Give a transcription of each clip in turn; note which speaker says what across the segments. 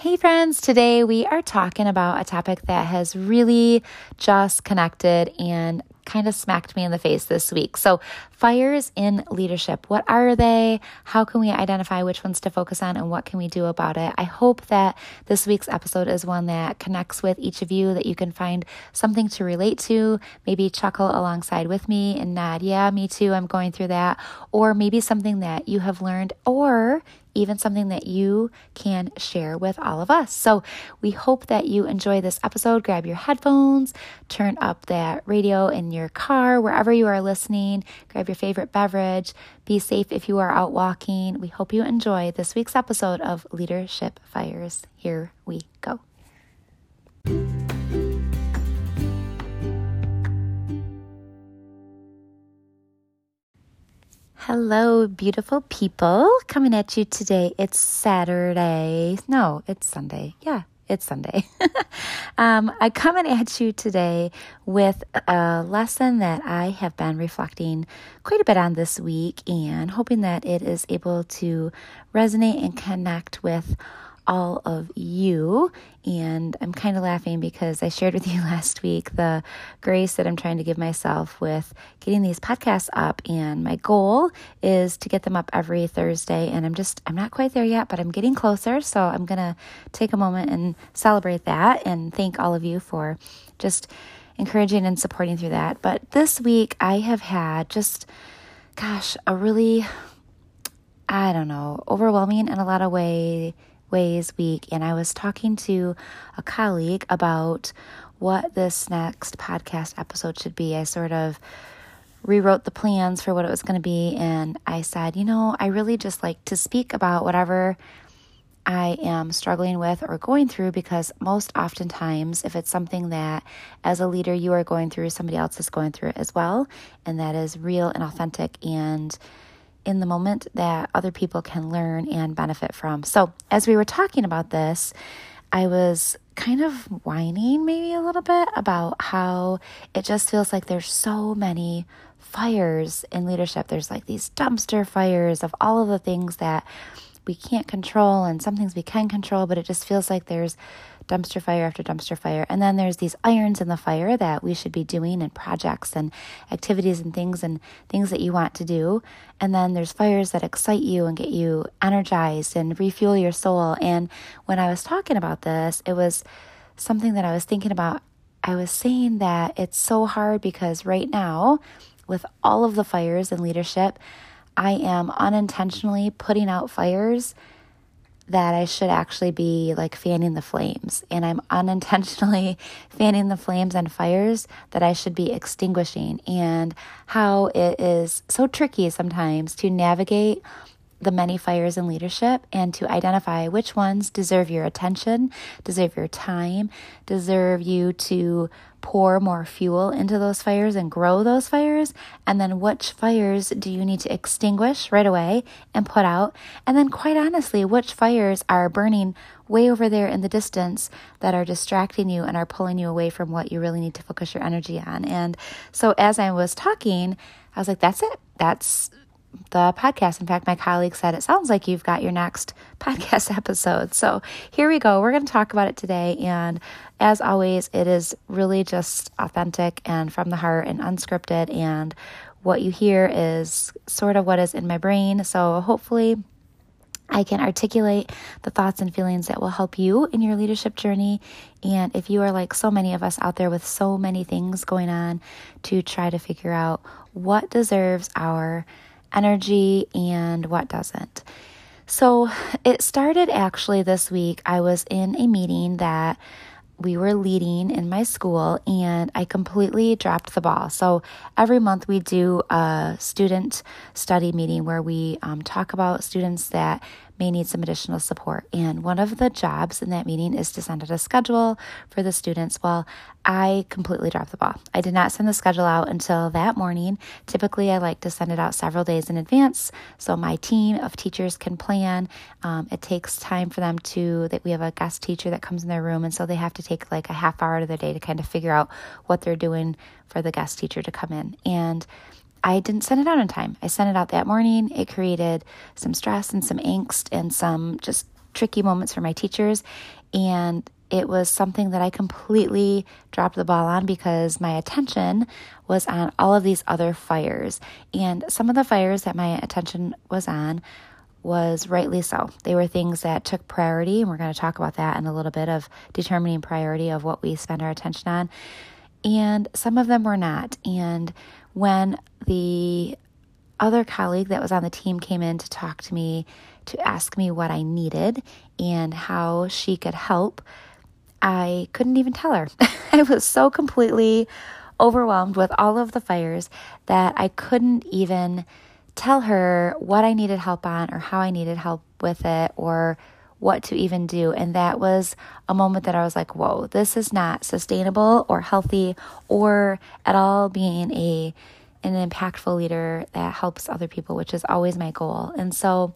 Speaker 1: Hey, friends, today we are talking about a topic that has really just connected and kind of smacked me in the face this week. So, fires in leadership. What are they? How can we identify which ones to focus on and what can we do about it? I hope that this week's episode is one that connects with each of you, that you can find something to relate to, maybe chuckle alongside with me and nod, yeah, me too, I'm going through that, or maybe something that you have learned, or even something that you can share with all of us. So we hope that you enjoy this episode. Grab your headphones, turn up that radio in your car, wherever you are listening, grab your favorite beverage. Be safe if you are out walking. We hope you enjoy this week's episode of Leadership Fires. Here we go. Hello, beautiful people. Coming at you today. It's Saturday. No, it's Sunday. Yeah, it's Sunday. um, I coming at you today with a lesson that I have been reflecting quite a bit on this week and hoping that it is able to resonate and connect with all of you. And I'm kind of laughing because I shared with you last week the grace that I'm trying to give myself with getting these podcasts up. And my goal is to get them up every Thursday. And I'm just, I'm not quite there yet, but I'm getting closer. So I'm going to take a moment and celebrate that and thank all of you for just encouraging and supporting through that. But this week I have had just, gosh, a really, I don't know, overwhelming in a lot of ways ways week, and I was talking to a colleague about what this next podcast episode should be. I sort of rewrote the plans for what it was going to be, and I said, you know, I really just like to speak about whatever I am struggling with or going through because most oftentimes, if it's something that as a leader you are going through, somebody else is going through it as well, and that is real and authentic and in the moment that other people can learn and benefit from. So, as we were talking about this, I was kind of whining maybe a little bit about how it just feels like there's so many fires in leadership. There's like these dumpster fires of all of the things that we can't control and some things we can control, but it just feels like there's dumpster fire after dumpster fire. And then there's these irons in the fire that we should be doing and projects and activities and things and things that you want to do. And then there's fires that excite you and get you energized and refuel your soul. And when I was talking about this, it was something that I was thinking about. I was saying that it's so hard because right now, with all of the fires in leadership, I am unintentionally putting out fires that I should actually be like fanning the flames. And I'm unintentionally fanning the flames and fires that I should be extinguishing. And how it is so tricky sometimes to navigate the many fires in leadership and to identify which ones deserve your attention, deserve your time, deserve you to pour more fuel into those fires and grow those fires? And then which fires do you need to extinguish right away and put out? And then, quite honestly, which fires are burning way over there in the distance that are distracting you and are pulling you away from what you really need to focus your energy on? And so, as I was talking, I was like, that's it. That's the podcast. In fact, my colleague said, It sounds like you've got your next podcast episode. So here we go. We're going to talk about it today. And as always, it is really just authentic and from the heart and unscripted. And what you hear is sort of what is in my brain. So hopefully, I can articulate the thoughts and feelings that will help you in your leadership journey. And if you are like so many of us out there with so many things going on to try to figure out what deserves our energy and what doesn't. So it started actually this week. I was in a meeting that we were leading in my school and I completely dropped the ball. So every month we do a student study meeting where we um, talk about students that may need some additional support. And one of the jobs in that meeting is to send out a schedule for the students. Well, I completely dropped the ball. I did not send the schedule out until that morning. Typically, I like to send it out several days in advance so my team of teachers can plan. Um, it takes time for them to, that we have a guest teacher that comes in their room, and so they have to take like a half hour of their day to kind of figure out what they're doing for the guest teacher to come in. And I didn't send it out in time. I sent it out that morning. It created some stress and some angst and some just tricky moments for my teachers. And it was something that I completely dropped the ball on because my attention was on all of these other fires. And some of the fires that my attention was on was rightly so. They were things that took priority, and we're going to talk about that in a little bit of determining priority of what we spend our attention on. And some of them were not. And when the other colleague that was on the team came in to talk to me to ask me what I needed and how she could help, I couldn't even tell her. I was so completely overwhelmed with all of the fires that I couldn't even tell her what I needed help on or how I needed help with it or what to even do. And that was a moment that I was like, whoa, this is not sustainable or healthy or at all being a an impactful leader that helps other people, which is always my goal. And so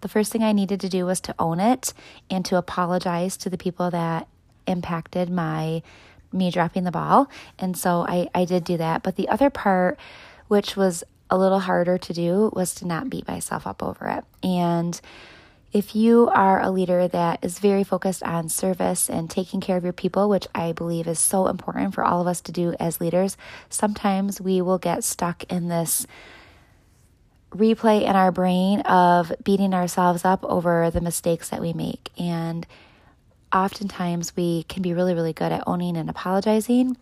Speaker 1: the first thing I needed to do was to own it and to apologize to the people that impacted my me dropping the ball. And so I, I did do that. But the other part, which was a little harder to do, was to not beat myself up over it. And if you are a leader that is very focused on service and taking care of your people, which I believe is so important for all of us to do as leaders, sometimes we will get stuck in this replay in our brain of beating ourselves up over the mistakes that we make. And oftentimes we can be really, really good at owning and apologizing.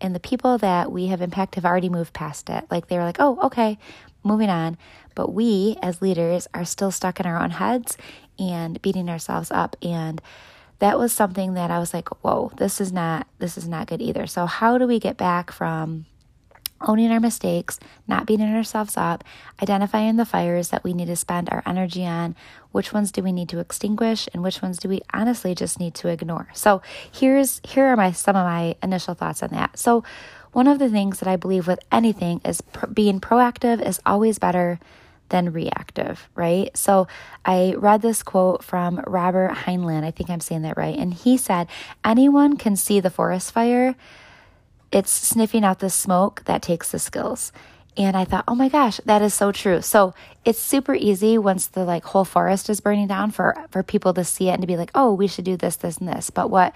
Speaker 1: And the people that we have impacted have already moved past it. Like they were like, oh, okay, moving on. But we as leaders are still stuck in our own heads and beating ourselves up. And that was something that I was like, whoa, this is not this is not good either. So how do we get back from owning our mistakes, not beating ourselves up, identifying the fires that we need to spend our energy on, which ones do we need to extinguish and which ones do we honestly just need to ignore. So, here's here are my some of my initial thoughts on that. So, one of the things that I believe with anything is pr- being proactive is always better than reactive, right? So I read this quote from Robert Heinlein. I think I'm saying that right. And he said, Anyone can see the forest fire, it's sniffing out the smoke that takes the skills. And I thought, oh my gosh, that is so true. So it's super easy once the like whole forest is burning down for for people to see it and to be like, oh, we should do this, this, and this. But what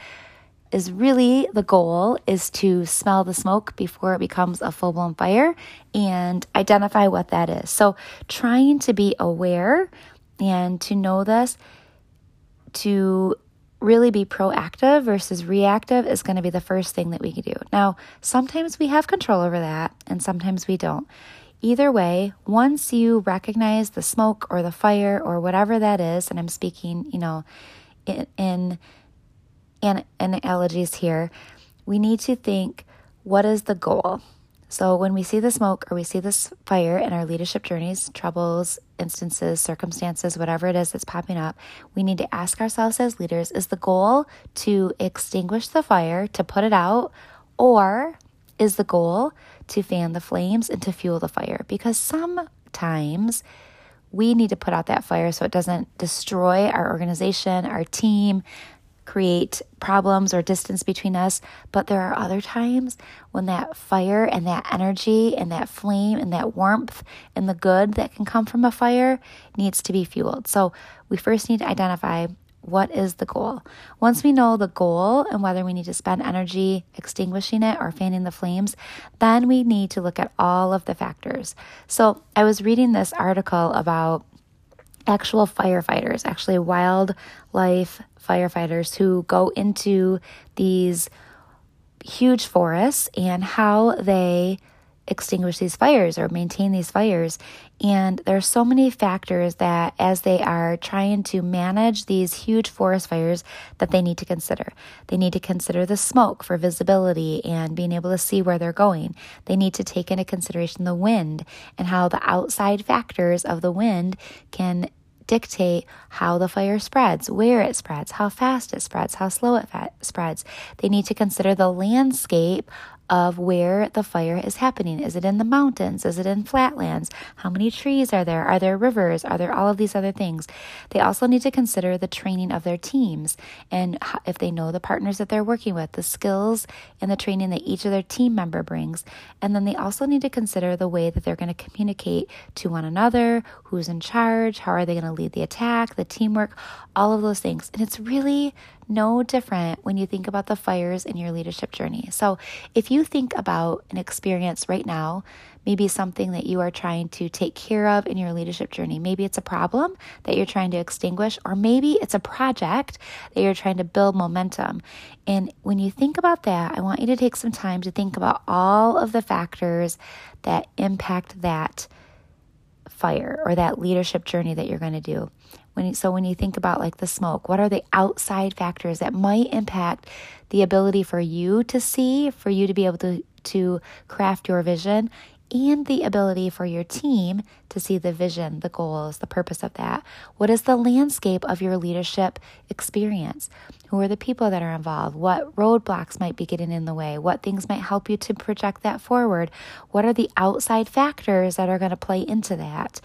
Speaker 1: is really the goal is to smell the smoke before it becomes a full blown fire and identify what that is. So trying to be aware and to know this to really be proactive versus reactive is going to be the first thing that we can do. Now, sometimes we have control over that and sometimes we don't. Either way, once you recognize the smoke or the fire or whatever that is, and I'm speaking, you know, in, in, in analogies here, we need to think what is the goal? So, when we see the smoke or we see this fire in our leadership journeys, troubles, instances, circumstances, whatever it is that's popping up, we need to ask ourselves as leaders is the goal to extinguish the fire, to put it out, or is the goal to fan the flames and to fuel the fire? Because sometimes we need to put out that fire so it doesn't destroy our organization, our team, create problems or distance between us. But there are other times when that fire and that energy and that flame and that warmth and the good that can come from a fire needs to be fueled. So we first need to identify what is the goal? Once we know the goal and whether we need to spend energy extinguishing it or fanning the flames, then we need to look at all of the factors. So I was reading this article about actual firefighters, actually wildlife firefighters who go into these huge forests and how they extinguish these fires or maintain these fires. And there are so many factors that, as they are trying to manage these huge forest fires, that they need to consider. They need to consider the smoke for visibility and being able to see where they're going. They need to take into consideration the wind and how the outside factors of the wind can dictate how the fire spreads, where it spreads, how fast it spreads, how slow it fa- spreads. They need to consider the landscape of where the fire is happening. Is it in the mountains? Is it in flatlands? How many trees are there? Are there rivers? Are there all of these other things? They also need to consider the training of their teams and if they know the partners that they're working with, the skills and the training that each of their team member brings. And then they also need to consider the way that they're going to communicate to one another, who's in charge, how are they going to lead the attack, the teamwork, all of those things. And it's really no different when you think about the fires in your leadership journey. So, if you think about an experience right now, maybe something that you are trying to take care of in your leadership journey, maybe it's a problem that you're trying to extinguish, or maybe it's a project that you're trying to build momentum. And when you think about that, I want you to take some time to think about all of the factors that impact that fire or that leadership journey that you're going to do. When you, so when you think about like the smoke, what are the outside factors that might impact the ability for you to see, for you to be able to to craft your vision and the ability for your team to see the vision, the goals, the purpose of that. What is the landscape of your leadership experience? Who are the people that are involved? What roadblocks might be getting in the way? What things might help you to project that forward? What are the outside factors that are going to play into that?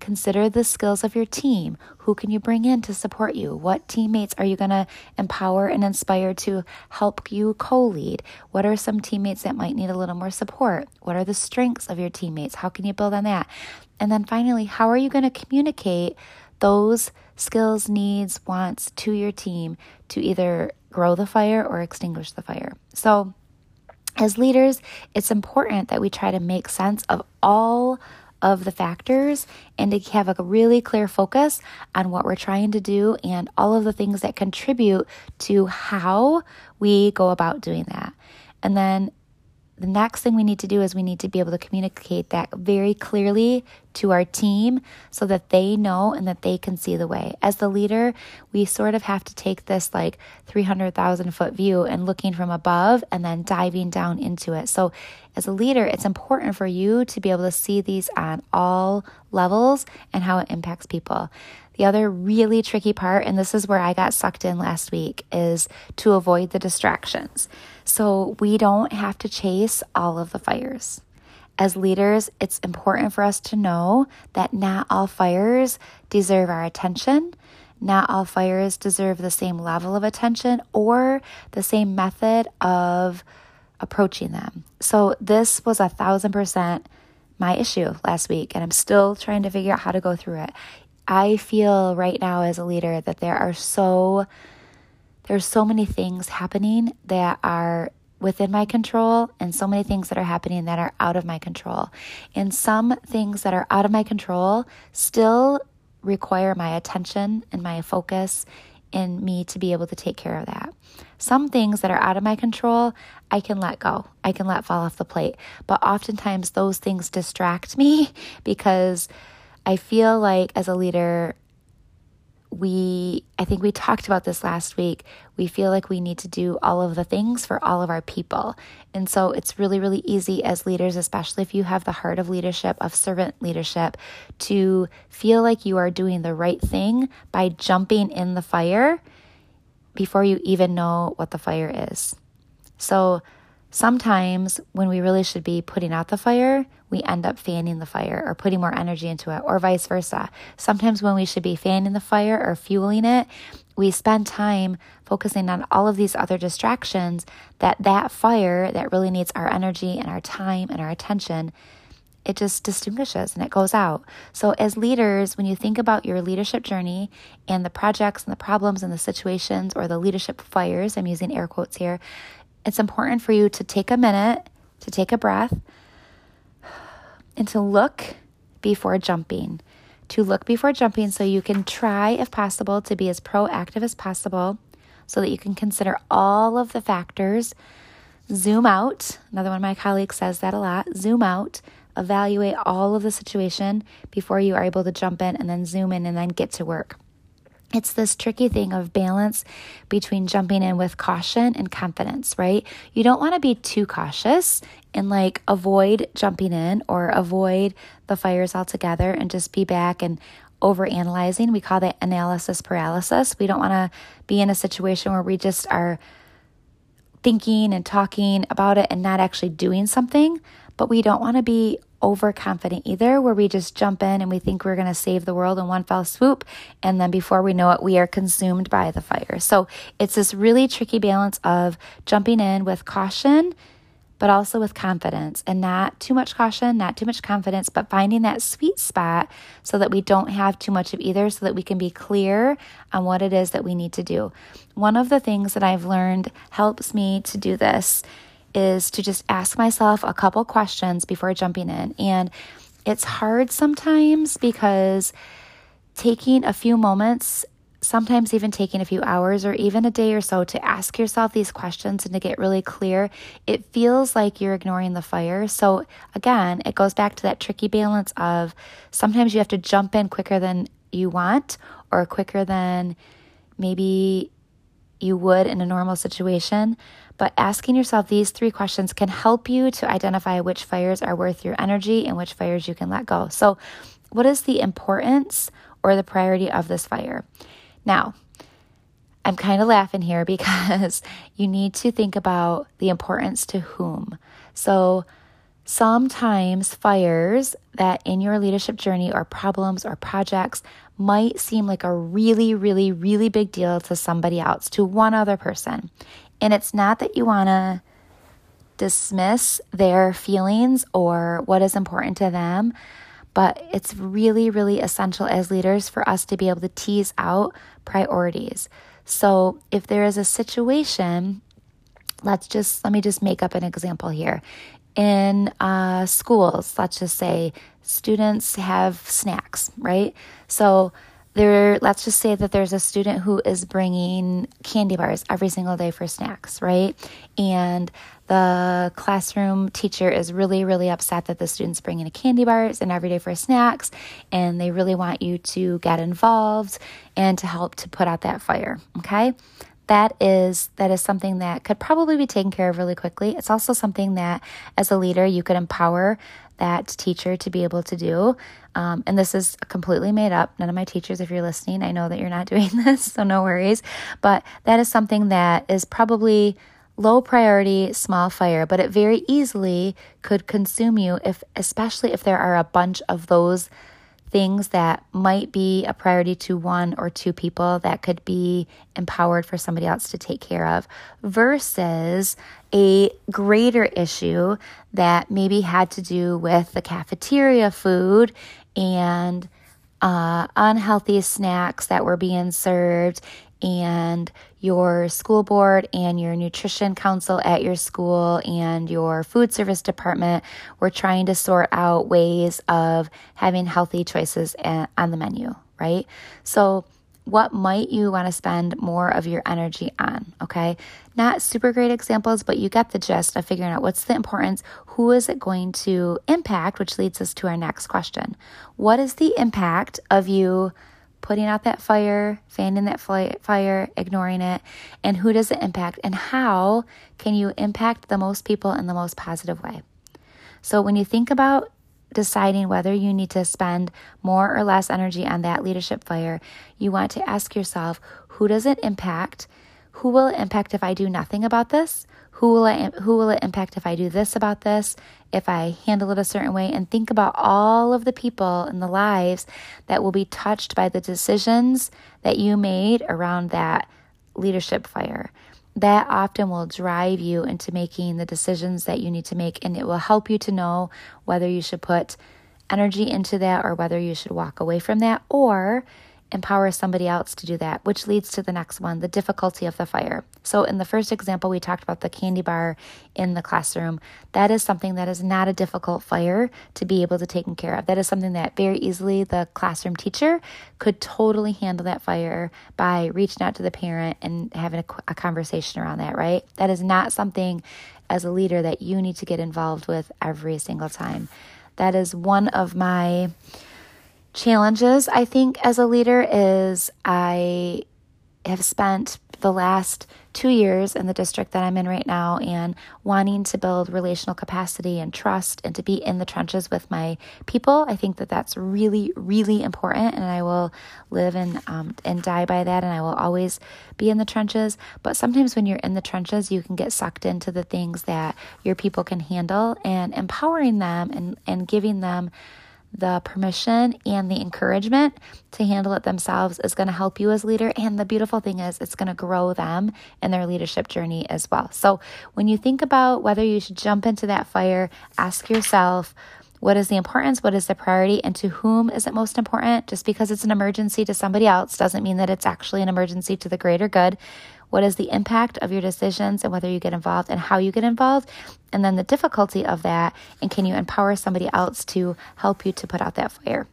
Speaker 1: Consider the skills of your team. Who can you bring in to support you? What teammates are you going to empower and inspire to help you co lead? What are some teammates that might need a little more support? What are the strengths of your teammates? How can you build on that? And then finally, how are you going to communicate those skills, needs, wants to your team to either grow the fire or extinguish the fire? So, as leaders, it's important that we try to make sense of all of the factors and to have a really clear focus on what we're trying to do and all of the things that contribute to how we go about doing that. And then the next thing we need to do is we need to be able to communicate that very clearly to our team so that they know and that they can see the way. As the leader, we sort of have to take this like 300,000 foot view and looking from above and then diving down into it. So, as a leader, it's important for you to be able to see these on all levels and how it impacts people. The other really tricky part, and this is where I got sucked in last week, is to avoid the distractions. So we don't have to chase all of the fires. As leaders, it's important for us to know that not all fires deserve our attention. Not all fires deserve the same level of attention or the same method of approaching them. So, this was a thousand percent my issue last week, and I'm still trying to figure out how to go through it. I feel right now as a leader that there are so there's so many things happening that are within my control and so many things that are happening that are out of my control. And some things that are out of my control still require my attention and my focus in me to be able to take care of that. Some things that are out of my control, I can let go. I can let fall off the plate. But oftentimes those things distract me because I feel like as a leader, we, I think we talked about this last week. We feel like we need to do all of the things for all of our people. And so it's really, really easy as leaders, especially if you have the heart of leadership, of servant leadership, to feel like you are doing the right thing by jumping in the fire before you even know what the fire is. So Sometimes, when we really should be putting out the fire, we end up fanning the fire or putting more energy into it, or vice versa. Sometimes, when we should be fanning the fire or fueling it, we spend time focusing on all of these other distractions that that fire that really needs our energy and our time and our attention it just distinguishes and it goes out. So, as leaders, when you think about your leadership journey and the projects and the problems and the situations or the leadership fires, I'm using air quotes here, it's important for you to take a minute, to take a breath, and to look before jumping. To look before jumping so you can try, if possible, to be as proactive as possible so that you can consider all of the factors. Zoom out. Another one of my colleagues says that a lot. Zoom out, evaluate all of the situation before you are able to jump in and then zoom in and then get to work it's this tricky thing of balance between jumping in with caution and confidence, right? You don't want to be too cautious and like avoid jumping in or avoid the fires altogether and just be back and over analyzing. We call that analysis paralysis. We don't want to be in a situation where we just are thinking and talking about it and not actually doing something. But we don't want to be overconfident either, where we just jump in and we think we're going to save the world in one fell swoop. And then before we know it, we are consumed by the fire. So it's this really tricky balance of jumping in with caution but also with confidence and not too much caution, not too much confidence, but finding that sweet spot so that we don't have too much of either, so that we can be clear on what it is that we need to do. One of the things that I've learned helps me to do this is to just ask myself a couple questions before jumping in. And it's hard sometimes because taking a few moments sometimes even taking a few hours or even a day or so to ask yourself these questions and to get really clear, it feels like you're ignoring the fire. So, again, it goes back to that tricky balance of sometimes you have to jump in quicker than you want or quicker than maybe you would in a normal situation. But asking yourself these three questions can help you to identify which fires are worth your energy and which fires you can let go. So, what is the importance or the priority of this fire? Now, I'm kind of laughing here because you need to think about the importance to whom. So, sometimes fires that in your leadership journey or problems or projects might seem like a really, really, really big deal to somebody else, to one other person. And it's not that you want to dismiss their feelings or what is important to them, but it's really, really essential as leaders for us to be able to tease out priorities. So if there is a situation, let's just, let me just make up an example here. In uh, schools, let's just say students have snacks, right? So there let's just say that there's a student who is bringing candy bars every single day for snacks right and the classroom teacher is really really upset that the students bringing a candy bars and every day for snacks and they really want you to get involved and to help to put out that fire okay that is that is something that could probably be taken care of really quickly it's also something that as a leader you could empower that teacher to be able to do. Um, and this is completely made up. None of my teachers, if you're listening, I know that you're not doing this, so no worries. But that is something that is probably low priority, small fire, but it very easily could consume you if, especially if there are a bunch of those things that might be a priority to one or two people that could be empowered for somebody else to take care of versus a greater issue that maybe had to do with the cafeteria food and uh, unhealthy snacks that were being served and your school board and your nutrition council at your school and your food service department were trying to sort out ways of having healthy choices on the menu, right? So, what might you want to spend more of your energy on? Okay. Not super great examples, but you get the gist of figuring out what's the importance, who is it going to impact, which leads us to our next question. What is the impact of you? Putting out that fire, fanning that fire, ignoring it, and who does it impact, and how can you impact the most people in the most positive way? So, when you think about deciding whether you need to spend more or less energy on that leadership fire, you want to ask yourself who does it impact? Who will it impact if I do nothing about this? Who will it, who will it impact if I do this about this? If I handle it a certain way? And think about all of the people in the lives that will be touched by the decisions that you made around that leadership fire. That often will drive you into making the decisions that you need to make, and it will help you to know whether you should put energy into that or whether you should walk away from that or empower somebody else to do that, which leads to the next one the difficulty of the fire. So, in the first example, we talked about the candy bar in the classroom. That is something that is not a difficult fire to be able to take care of. That is something that very easily the classroom teacher could totally handle that fire by reaching out to the parent and having a, a conversation around that, right? That is not something as a leader that you need to get involved with every single time. That is one of my challenges I think as a leader is I have spent the last two years in the district that I'm in right now and wanting to build relational capacity and trust and to be in the trenches with my people. I think that that's really, really important, and I will live and um, and die by that, and I will always be in the trenches. But sometimes when you're in the trenches, you can get sucked into the things that your people can handle, and empowering them and and giving them the permission and the encouragement to handle it themselves is going to help you as leader. And the beautiful thing is it's going to grow them in their leadership journey as well. So when you think about whether you should jump into that fire ask yourself what is the importance? What is the priority? And to whom is it most important? Just because it's an emergency to somebody else doesn't mean that it's actually an emergency to the greater good what is the impact of your decisions and whether you get involved and how you get involved? And then the difficulty of that. And can you empower somebody else to help you to put out that fire?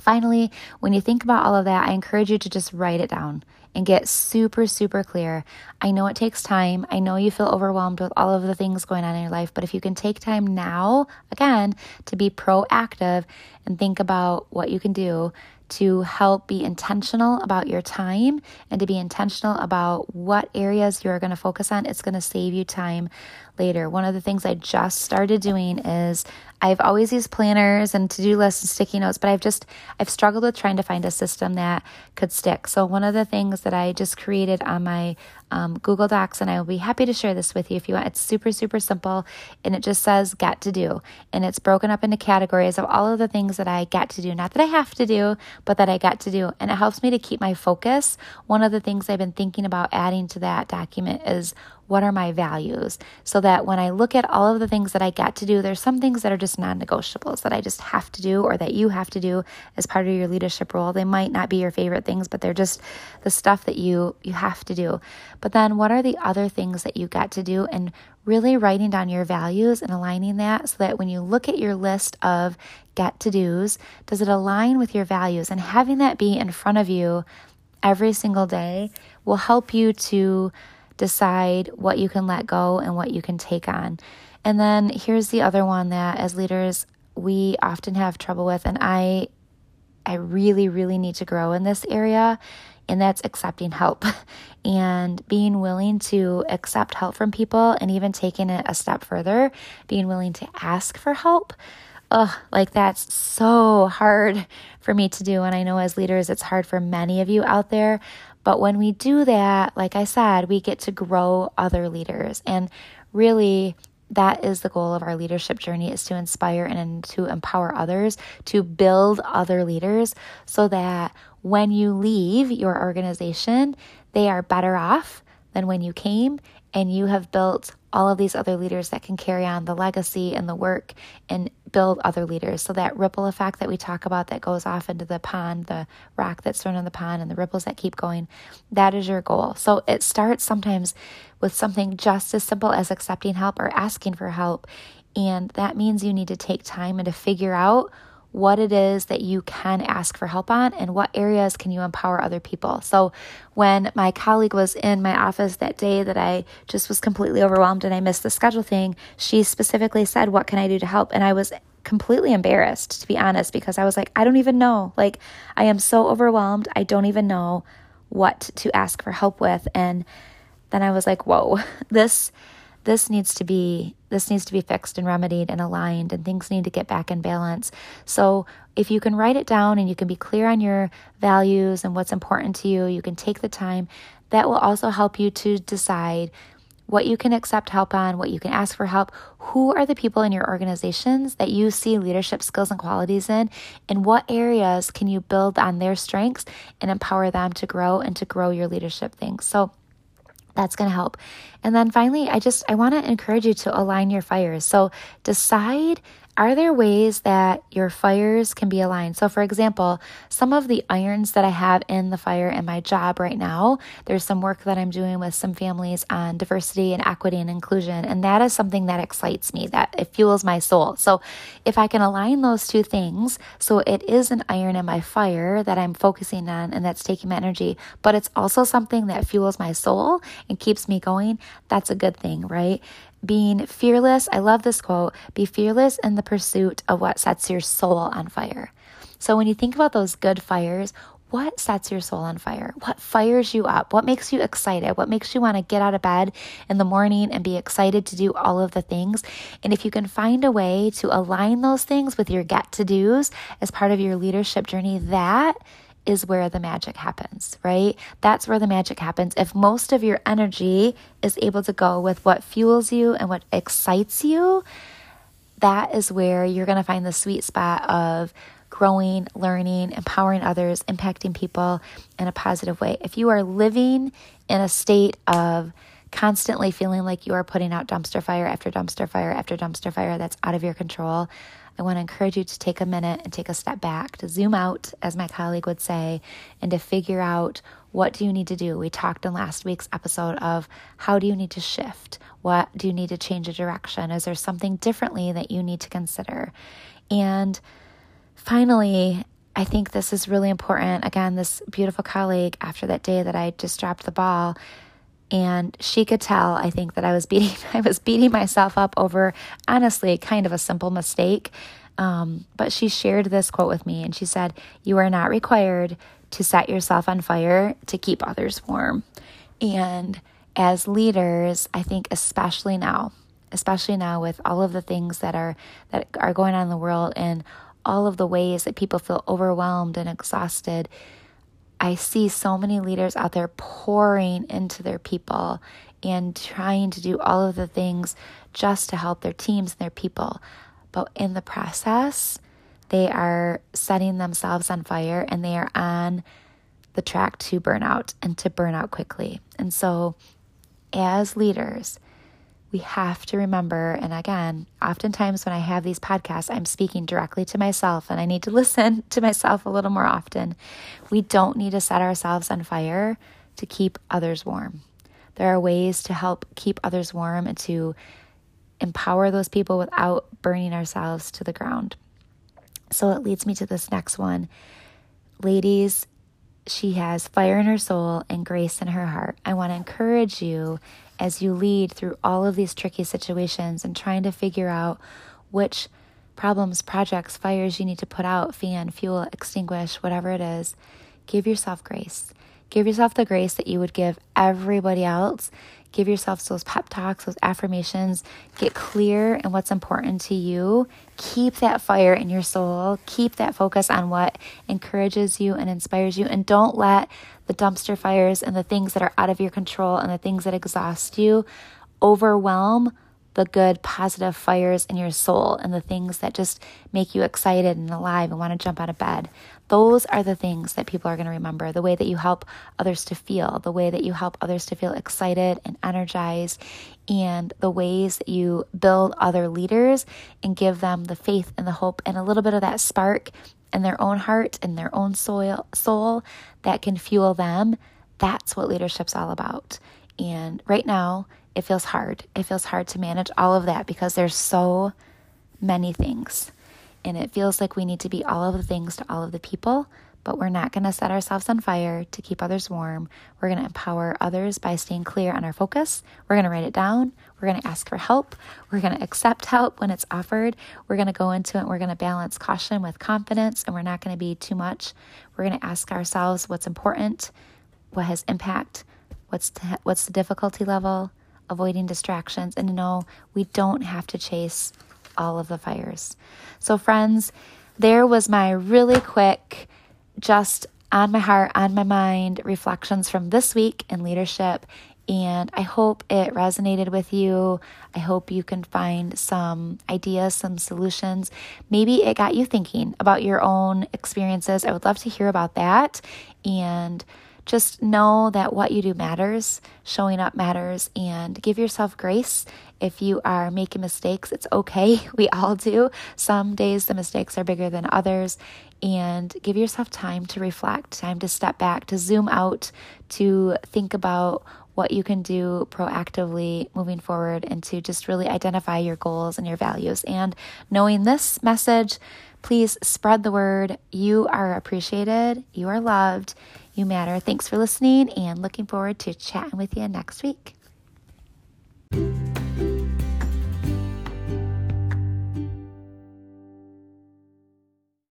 Speaker 1: Finally, when you think about all of that, I encourage you to just write it down and get super, super clear. I know it takes time. I know you feel overwhelmed with all of the things going on in your life, but if you can take time now, again, to be proactive and think about what you can do to help be intentional about your time and to be intentional about what areas you're going to focus on. It's going to save you time later. One of the things I just started doing is I've always used planners and to-do lists and sticky notes, but I've just I've struggled with trying to find a system that could stick. So one of the things that I just created on my um, Google Docs, and I will be happy to share this with you if you want. It's super super simple, and it just says "get to do," and it's broken up into categories of all of the things that I get to do, not that I have to do, but that I get to do, and it helps me to keep my focus. One of the things I've been thinking about adding to that document is what are my values so that when I look at all of the things that I get to do, there's some things that are just non negotiables that I just have to do or that you have to do as part of your leadership role. They might not be your favorite things, but they're just the stuff that you you have to do. But then what are the other things that you get to do and really writing down your values and aligning that so that when you look at your list of get to do's, does it align with your values? And having that be in front of you every single day will help you to decide what you can let go and what you can take on. And then here's the other one that as leaders we often have trouble with and I I really really need to grow in this area and that's accepting help and being willing to accept help from people and even taking it a step further, being willing to ask for help. Ugh, like that's so hard for me to do. And I know as leaders, it's hard for many of you out there. But when we do that, like I said, we get to grow other leaders. And really, that is the goal of our leadership journey is to inspire and to empower others to build other leaders so that when you leave your organization they are better off than when you came and you have built all of these other leaders that can carry on the legacy and the work and build other leaders. So that ripple effect that we talk about that goes off into the pond, the rock that's thrown in the pond and the ripples that keep going, that is your goal. So it starts sometimes with something just as simple as accepting help or asking for help. And that means you need to take time and to figure out what it is that you can ask for help on and what areas can you empower other people. So when my colleague was in my office that day that I just was completely overwhelmed and I missed the schedule thing, she specifically said, "What can I do to help?" And I was completely embarrassed to be honest because I was like, I don't even know. Like I am so overwhelmed. I don't even know what to ask for help with and then I was like, "Whoa. This this needs to be this needs to be fixed and remedied and aligned and things need to get back in balance so if you can write it down and you can be clear on your values and what's important to you you can take the time that will also help you to decide what you can accept help on, what you can ask for help, who are the people in your organizations that you see leadership skills and qualities in, and what areas can you build on their strengths and empower them to grow and to grow your leadership things. So that's going to help. And then finally, I just I want to encourage you to align your fires. So decide are there ways that your fires can be aligned? So, for example, some of the irons that I have in the fire in my job right now, there's some work that I'm doing with some families on diversity and equity and inclusion. And that is something that excites me, that it fuels my soul. So, if I can align those two things, so it is an iron in my fire that I'm focusing on and that's taking my energy, but it's also something that fuels my soul and keeps me going, that's a good thing, right? Being fearless. I love this quote be fearless in the pursuit of what sets your soul on fire. So, when you think about those good fires, what sets your soul on fire? What fires you up? What makes you excited? What makes you want to get out of bed in the morning and be excited to do all of the things? And if you can find a way to align those things with your get to dos as part of your leadership journey, that is where the magic happens, right? That's where the magic happens. If most of your energy is able to go with what fuels you and what excites you, that is where you're going to find the sweet spot of growing, learning, empowering others, impacting people in a positive way. If you are living in a state of constantly feeling like you are putting out dumpster fire after dumpster fire after dumpster fire that's out of your control, I want to encourage you to take a minute and take a step back, to zoom out, as my colleague would say, and to figure out what do you need to do. We talked in last week's episode of how do you need to shift? What do you need to change a direction? Is there something differently that you need to consider? And finally, I think this is really important. Again, this beautiful colleague, after that day that I just dropped the ball, and she could tell i think that i was beating i was beating myself up over honestly kind of a simple mistake um, but she shared this quote with me and she said you are not required to set yourself on fire to keep others warm and as leaders i think especially now especially now with all of the things that are that are going on in the world and all of the ways that people feel overwhelmed and exhausted. I see so many leaders out there pouring into their people and trying to do all of the things just to help their teams and their people. But in the process, they are setting themselves on fire and they are on the track to burnout and to burn out quickly. And so, as leaders, we have to remember, and again, oftentimes when I have these podcasts, I'm speaking directly to myself and I need to listen to myself a little more often. We don't need to set ourselves on fire to keep others warm. There are ways to help keep others warm and to empower those people without burning ourselves to the ground. So it leads me to this next one. Ladies, she has fire in her soul and grace in her heart. I want to encourage you as you lead through all of these tricky situations and trying to figure out which problems, projects, fires you need to put out, fan, fuel, extinguish, whatever it is, give yourself grace. Give yourself the grace that you would give everybody else. Give yourself those pep talks, those affirmations. Get clear in what's important to you. Keep that fire in your soul. Keep that focus on what encourages you and inspires you. And don't let the dumpster fires and the things that are out of your control and the things that exhaust you overwhelm the good, positive fires in your soul and the things that just make you excited and alive and want to jump out of bed. Those are the things that people are going to remember. The way that you help others to feel, the way that you help others to feel excited and energized, and the ways that you build other leaders and give them the faith and the hope and a little bit of that spark in their own heart and their own soul, soul that can fuel them. That's what leadership's all about. And right now, it feels hard. It feels hard to manage all of that because there's so many things. And it feels like we need to be all of the things to all of the people, but we're not going to set ourselves on fire to keep others warm. We're going to empower others by staying clear on our focus. We're going to write it down. We're going to ask for help. We're going to accept help when it's offered. We're going to go into it. we're going to balance caution with confidence, and we're not going to be too much. We're going to ask ourselves what's important, what has impact, what's the, what's the difficulty level, avoiding distractions, and to know we don't have to chase all of the fires. So, friends, there was my really quick, just on my heart, on my mind reflections from this week in leadership. And I hope it resonated with you. I hope you can find some ideas, some solutions. Maybe it got you thinking about your own experiences. I would love to hear about that. And just know that what you do matters, showing up matters, and give yourself grace. If you are making mistakes, it's okay. We all do. Some days the mistakes are bigger than others, and give yourself time to reflect, time to step back, to zoom out, to think about what you can do proactively moving forward, and to just really identify your goals and your values. And knowing this message, please spread the word. You are appreciated, you are loved you matter. Thanks for listening and looking forward to chatting with you next week.